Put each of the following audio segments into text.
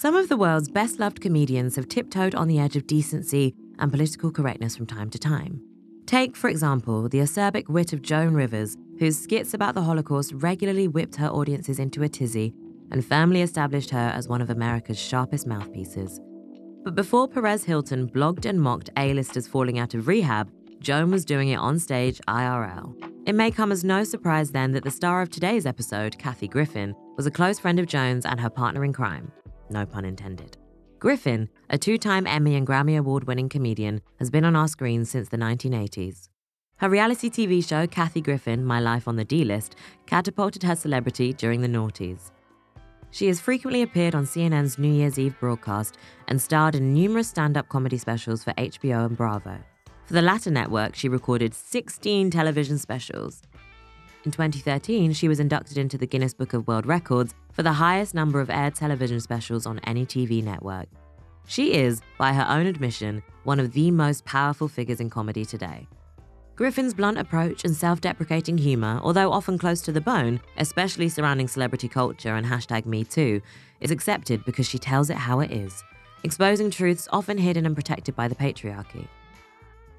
Some of the world's best loved comedians have tiptoed on the edge of decency and political correctness from time to time. Take, for example, the acerbic wit of Joan Rivers, whose skits about the Holocaust regularly whipped her audiences into a tizzy and firmly established her as one of America's sharpest mouthpieces. But before Perez Hilton blogged and mocked A-listers falling out of rehab, Joan was doing it on stage IRL. It may come as no surprise then that the star of today's episode, Kathy Griffin, was a close friend of Joan's and her partner in crime. No pun intended. Griffin, a two time Emmy and Grammy Award winning comedian, has been on our screens since the 1980s. Her reality TV show, Kathy Griffin My Life on the D List, catapulted her celebrity during the noughties. She has frequently appeared on CNN's New Year's Eve broadcast and starred in numerous stand up comedy specials for HBO and Bravo. For the latter network, she recorded 16 television specials. In 2013, she was inducted into the Guinness Book of World Records for the highest number of aired television specials on any TV network. She is, by her own admission, one of the most powerful figures in comedy today. Griffin's blunt approach and self deprecating humour, although often close to the bone, especially surrounding celebrity culture and hashtag MeToo, is accepted because she tells it how it is, exposing truths often hidden and protected by the patriarchy.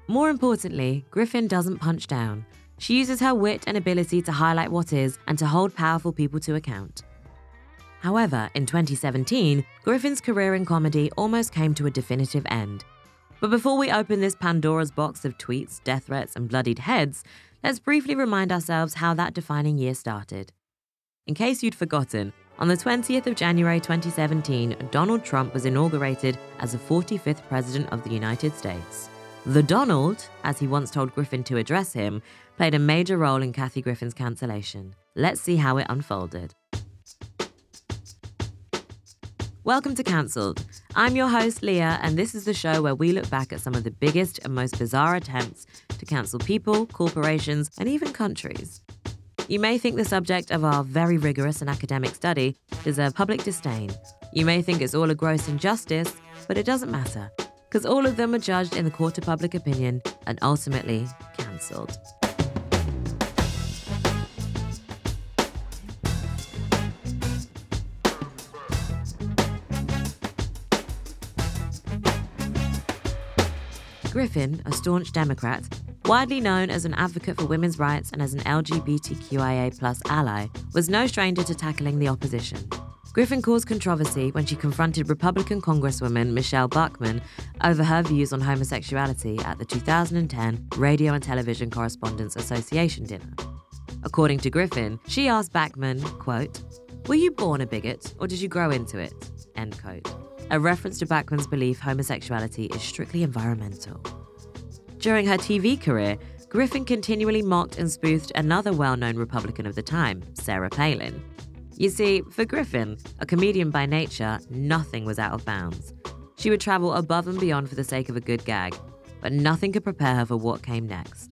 More importantly, Griffin doesn't punch down. She uses her wit and ability to highlight what is and to hold powerful people to account. However, in 2017, Griffin's career in comedy almost came to a definitive end but before we open this Pandora's box of tweets, death threats, and bloodied heads, let's briefly remind ourselves how that defining year started. In case you'd forgotten, on the 20th of January 2017, Donald Trump was inaugurated as the 45th President of the United States. The Donald, as he once told Griffin to address him, played a major role in Kathy Griffin's cancellation. Let's see how it unfolded. Welcome to Cancelled. I'm your host, Leah, and this is the show where we look back at some of the biggest and most bizarre attempts to cancel people, corporations, and even countries. You may think the subject of our very rigorous and academic study deserve public disdain. You may think it's all a gross injustice, but it doesn't matter, because all of them are judged in the court of public opinion and ultimately cancelled. Griffin, a staunch Democrat, widely known as an advocate for women's rights and as an LGBTQIA ally, was no stranger to tackling the opposition. Griffin caused controversy when she confronted Republican Congresswoman Michelle Bachmann over her views on homosexuality at the 2010 Radio and Television Correspondents Association dinner. According to Griffin, she asked Bachmann, quote, Were you born a bigot or did you grow into it? End quote a reference to Bachmann's belief homosexuality is strictly environmental. During her TV career, Griffin continually mocked and spoofed another well known Republican of the time, Sarah Palin. You see, for Griffin, a comedian by nature, nothing was out of bounds. She would travel above and beyond for the sake of a good gag, but nothing could prepare her for what came next.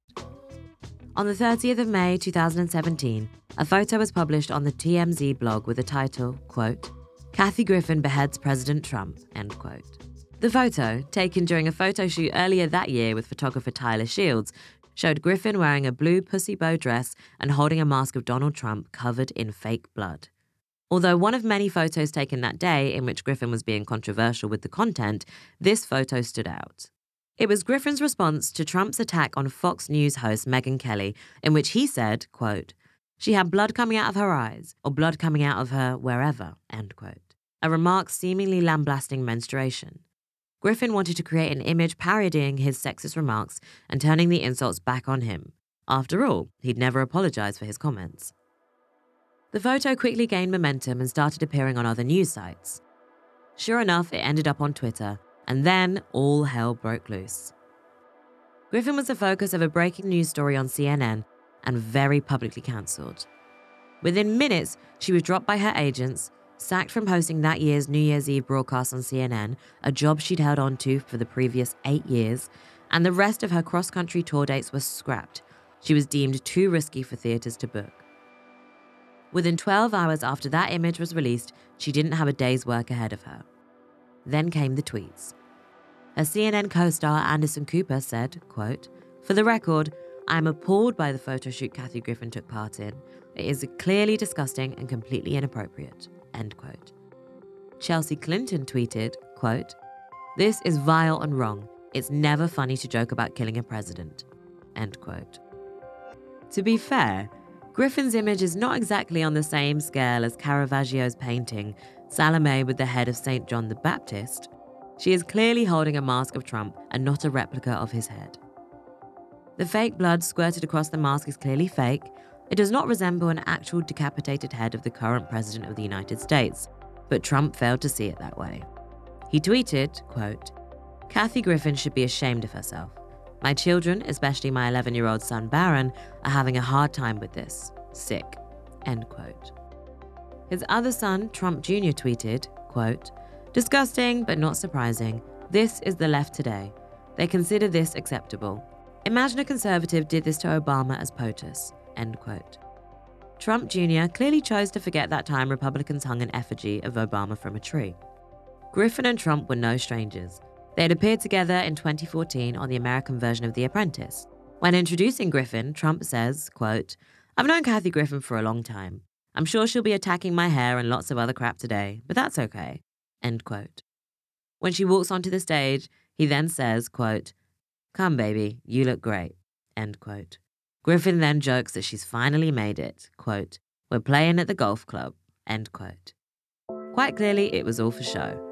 On the 30th of May 2017, a photo was published on the TMZ blog with the title, quote, Kathy Griffin beheads President Trump, end quote. The photo, taken during a photo shoot earlier that year with photographer Tyler Shields, showed Griffin wearing a blue pussy bow dress and holding a mask of Donald Trump covered in fake blood. Although one of many photos taken that day in which Griffin was being controversial with the content, this photo stood out. It was Griffin's response to Trump's attack on Fox News host Megyn Kelly, in which he said, quote, she had blood coming out of her eyes, or blood coming out of her wherever, end quote. A remark seemingly lambasting menstruation. Griffin wanted to create an image parodying his sexist remarks and turning the insults back on him. After all, he'd never apologized for his comments. The photo quickly gained momentum and started appearing on other news sites. Sure enough, it ended up on Twitter, and then all hell broke loose. Griffin was the focus of a breaking news story on CNN, and very publicly cancelled. Within minutes, she was dropped by her agents, sacked from hosting that year's New Year's Eve broadcast on CNN, a job she'd held on to for the previous eight years, and the rest of her cross country tour dates were scrapped. She was deemed too risky for theatres to book. Within 12 hours after that image was released, she didn't have a day's work ahead of her. Then came the tweets. Her CNN co-star Anderson Cooper said, quote, For the record, I am appalled by the photo shoot Kathy Griffin took part in. It is clearly disgusting and completely inappropriate. End quote. Chelsea Clinton tweeted, quote, This is vile and wrong. It's never funny to joke about killing a president. End quote. To be fair, Griffin's image is not exactly on the same scale as Caravaggio's painting, Salome with the head of St. John the Baptist. She is clearly holding a mask of Trump and not a replica of his head. The fake blood squirted across the mask is clearly fake. It does not resemble an actual decapitated head of the current president of the United States, but Trump failed to see it that way. He tweeted, quote, Kathy Griffin should be ashamed of herself. My children, especially my 11 year old son Barron, are having a hard time with this. Sick. End quote. His other son, Trump Jr., tweeted, quote, Disgusting, but not surprising. This is the left today. They consider this acceptable. Imagine a conservative did this to Obama as POTUS. End quote. Trump Jr. clearly chose to forget that time Republicans hung an effigy of Obama from a tree. Griffin and Trump were no strangers. They had appeared together in 2014 on the American version of The Apprentice. When introducing Griffin, Trump says, quote, I've known Kathy Griffin for a long time. I'm sure she'll be attacking my hair and lots of other crap today, but that's okay. End quote. When she walks onto the stage, he then says, quote, Come, baby, you look great. End quote. Griffin then jokes that she's finally made it. Quote, We're playing at the golf club. End quote. Quite clearly, it was all for show.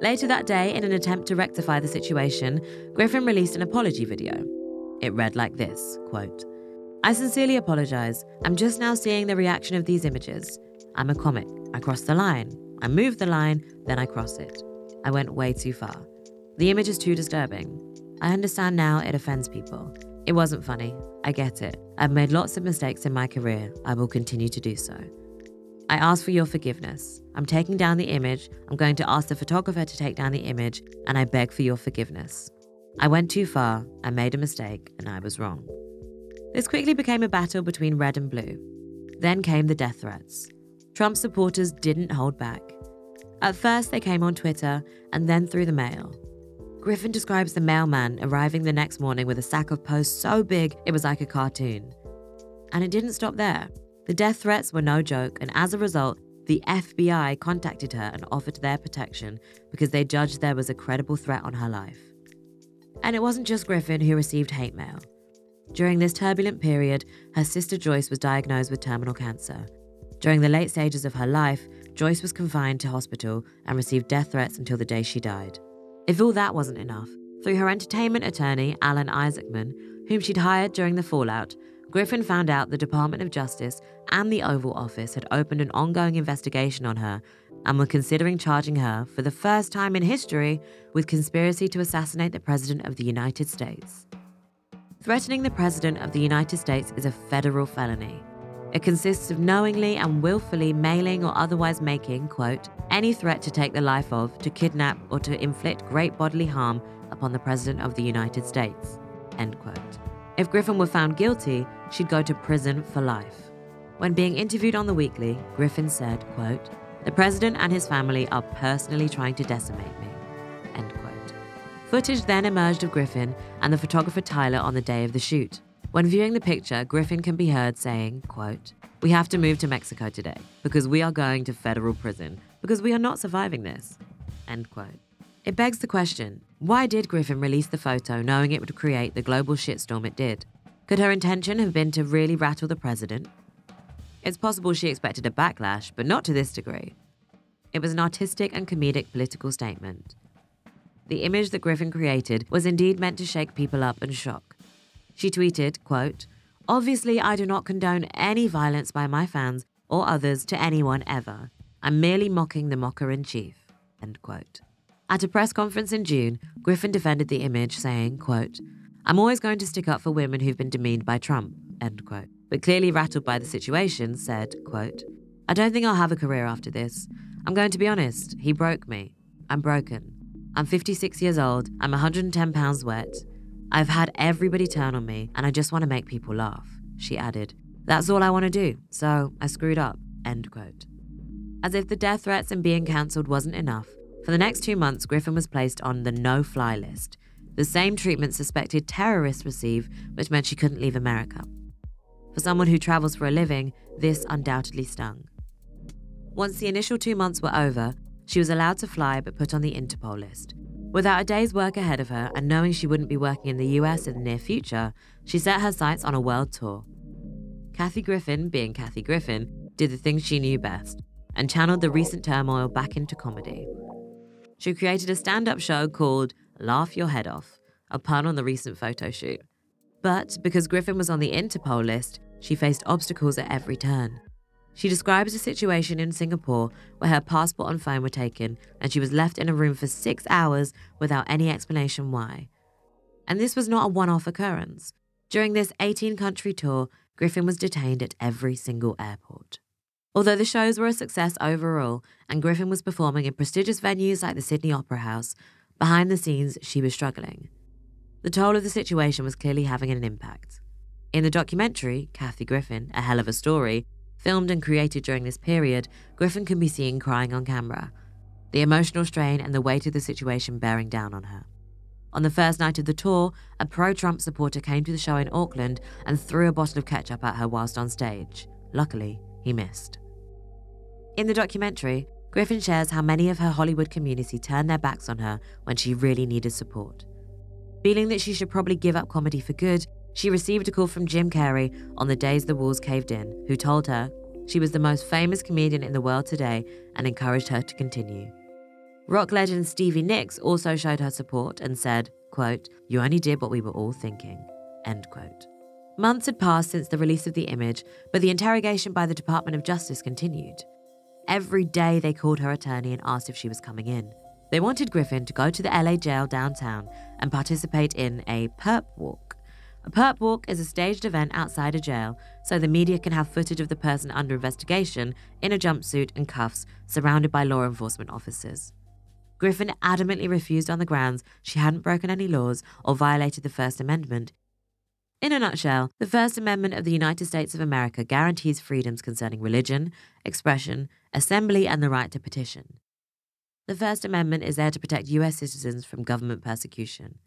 Later that day, in an attempt to rectify the situation, Griffin released an apology video. It read like this quote, I sincerely apologize. I'm just now seeing the reaction of these images. I'm a comic. I crossed the line. I moved the line, then I cross it. I went way too far. The image is too disturbing. I understand now it offends people. It wasn't funny. I get it. I've made lots of mistakes in my career. I will continue to do so. I ask for your forgiveness. I'm taking down the image. I'm going to ask the photographer to take down the image, and I beg for your forgiveness. I went too far, I made a mistake, and I was wrong. This quickly became a battle between red and blue. Then came the death threats. Trump supporters didn't hold back. At first, they came on Twitter and then through the mail. Griffin describes the mailman arriving the next morning with a sack of posts so big it was like a cartoon. And it didn't stop there. The death threats were no joke, and as a result, the FBI contacted her and offered their protection because they judged there was a credible threat on her life. And it wasn't just Griffin who received hate mail. During this turbulent period, her sister Joyce was diagnosed with terminal cancer. During the late stages of her life, Joyce was confined to hospital and received death threats until the day she died. If all that wasn't enough, through her entertainment attorney, Alan Isaacman, whom she'd hired during the fallout, Griffin found out the Department of Justice and the Oval Office had opened an ongoing investigation on her and were considering charging her, for the first time in history, with conspiracy to assassinate the President of the United States. Threatening the President of the United States is a federal felony. It consists of knowingly and willfully mailing or otherwise making, quote, any threat to take the life of, to kidnap, or to inflict great bodily harm upon the President of the United States, end quote. If Griffin were found guilty, she'd go to prison for life. When being interviewed on The Weekly, Griffin said, quote, the president and his family are personally trying to decimate me, end quote. Footage then emerged of Griffin and the photographer Tyler on the day of the shoot. When viewing the picture, Griffin can be heard saying, quote, We have to move to Mexico today because we are going to federal prison because we are not surviving this. End quote. It begs the question why did Griffin release the photo knowing it would create the global shitstorm it did? Could her intention have been to really rattle the president? It's possible she expected a backlash, but not to this degree. It was an artistic and comedic political statement. The image that Griffin created was indeed meant to shake people up and shock. She tweeted, quote, Obviously, I do not condone any violence by my fans or others to anyone ever. I'm merely mocking the mocker in chief. End quote. At a press conference in June, Griffin defended the image, saying, quote, I'm always going to stick up for women who've been demeaned by Trump. end quote. But clearly rattled by the situation, said, quote, I don't think I'll have a career after this. I'm going to be honest, he broke me. I'm broken. I'm 56 years old, I'm 110 pounds wet. I've had everybody turn on me, and I just want to make people laugh, she added. That's all I want to do, so I screwed up, end quote. As if the death threats and being cancelled wasn't enough, for the next two months, Griffin was placed on the no fly list, the same treatment suspected terrorists receive, which meant she couldn't leave America. For someone who travels for a living, this undoubtedly stung. Once the initial two months were over, she was allowed to fly but put on the Interpol list. Without a day's work ahead of her and knowing she wouldn't be working in the US in the near future, she set her sights on a world tour. Kathy Griffin, being Kathy Griffin, did the things she knew best and channeled the recent turmoil back into comedy. She created a stand up show called Laugh Your Head Off, a pun on the recent photo shoot. But because Griffin was on the Interpol list, she faced obstacles at every turn. She describes a situation in Singapore where her passport and phone were taken and she was left in a room for six hours without any explanation why. And this was not a one off occurrence. During this 18 country tour, Griffin was detained at every single airport. Although the shows were a success overall and Griffin was performing in prestigious venues like the Sydney Opera House, behind the scenes she was struggling. The toll of the situation was clearly having an impact. In the documentary, Kathy Griffin, A Hell of a Story, filmed and created during this period, Griffin can be seen crying on camera, the emotional strain and the weight of the situation bearing down on her. On the first night of the tour, a pro Trump supporter came to the show in Auckland and threw a bottle of ketchup at her whilst on stage. Luckily, he missed. In the documentary, Griffin shares how many of her Hollywood community turned their backs on her when she really needed support. Feeling that she should probably give up comedy for good, she received a call from Jim Carrey on the days the walls caved in, who told her she was the most famous comedian in the world today and encouraged her to continue. Rock legend Stevie Nicks also showed her support and said, quote, You only did what we were all thinking. End quote. Months had passed since the release of the image, but the interrogation by the Department of Justice continued. Every day they called her attorney and asked if she was coming in. They wanted Griffin to go to the LA jail downtown and participate in a perp walk. A perp walk is a staged event outside a jail so the media can have footage of the person under investigation in a jumpsuit and cuffs surrounded by law enforcement officers. Griffin adamantly refused on the grounds she hadn't broken any laws or violated the First Amendment. In a nutshell, the First Amendment of the United States of America guarantees freedoms concerning religion, expression, assembly, and the right to petition. The First Amendment is there to protect US citizens from government persecution.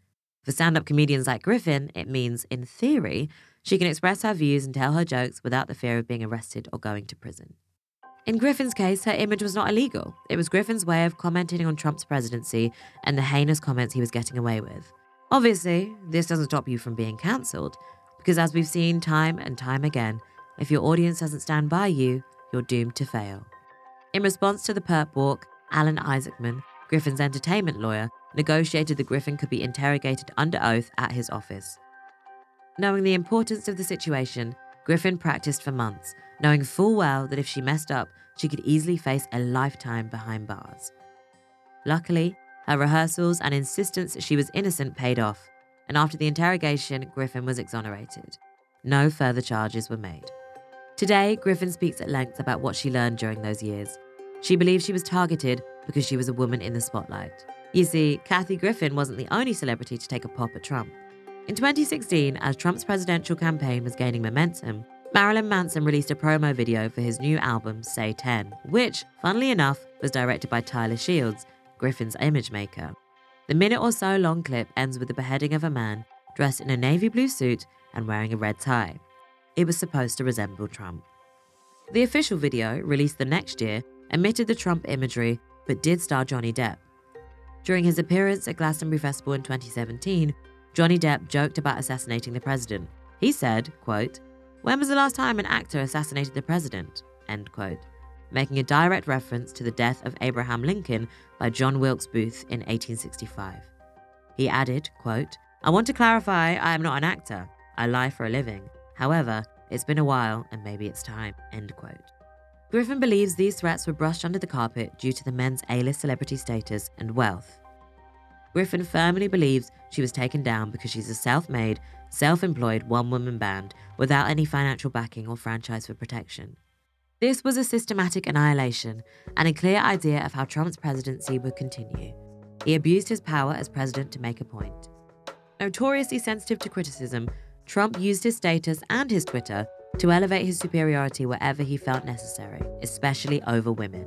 For stand up comedians like Griffin, it means, in theory, she can express her views and tell her jokes without the fear of being arrested or going to prison. In Griffin's case, her image was not illegal. It was Griffin's way of commenting on Trump's presidency and the heinous comments he was getting away with. Obviously, this doesn't stop you from being cancelled, because as we've seen time and time again, if your audience doesn't stand by you, you're doomed to fail. In response to the perp walk, Alan Isaacman, Griffin's entertainment lawyer, negotiated that Griffin could be interrogated under oath at his office. Knowing the importance of the situation, Griffin practiced for months, knowing full well that if she messed up, she could easily face a lifetime behind bars. Luckily, her rehearsals and insistence that she was innocent paid off, and after the interrogation, Griffin was exonerated. No further charges were made. Today, Griffin speaks at length about what she learned during those years. She believes she was targeted because she was a woman in the spotlight. You see, Kathy Griffin wasn't the only celebrity to take a pop at Trump. In 2016, as Trump's presidential campaign was gaining momentum, Marilyn Manson released a promo video for his new album, Say 10, which, funnily enough, was directed by Tyler Shields, Griffin's image maker. The minute or so long clip ends with the beheading of a man dressed in a navy blue suit and wearing a red tie. It was supposed to resemble Trump. The official video, released the next year, omitted the Trump imagery but did star Johnny Depp. During his appearance at Glastonbury Festival in 2017, Johnny Depp joked about assassinating the president. He said, quote, When was the last time an actor assassinated the president? End quote making a direct reference to the death of Abraham Lincoln by John Wilkes Booth in 1865. He added, quote, I want to clarify I am not an actor. I lie for a living. However, it's been a while and maybe it's time, end quote. Griffin believes these threats were brushed under the carpet due to the men's A-list celebrity status and wealth. Griffin firmly believes she was taken down because she's a self made, self employed one woman band without any financial backing or franchise for protection. This was a systematic annihilation and a clear idea of how Trump's presidency would continue. He abused his power as president to make a point. Notoriously sensitive to criticism, Trump used his status and his Twitter to elevate his superiority wherever he felt necessary, especially over women.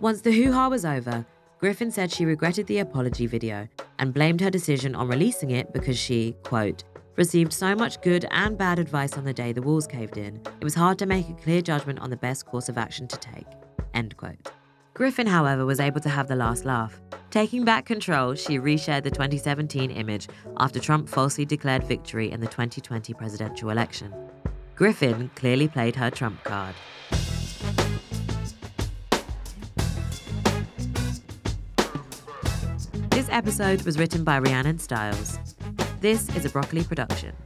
Once the hoo ha was over, Griffin said she regretted the apology video and blamed her decision on releasing it because she, quote, received so much good and bad advice on the day the walls caved in, it was hard to make a clear judgment on the best course of action to take. End quote. Griffin, however, was able to have the last laugh. Taking back control, she reshared the 2017 image after Trump falsely declared victory in the 2020 presidential election. Griffin clearly played her Trump card. This episode was written by Rhiannon Stiles. This is a Broccoli production.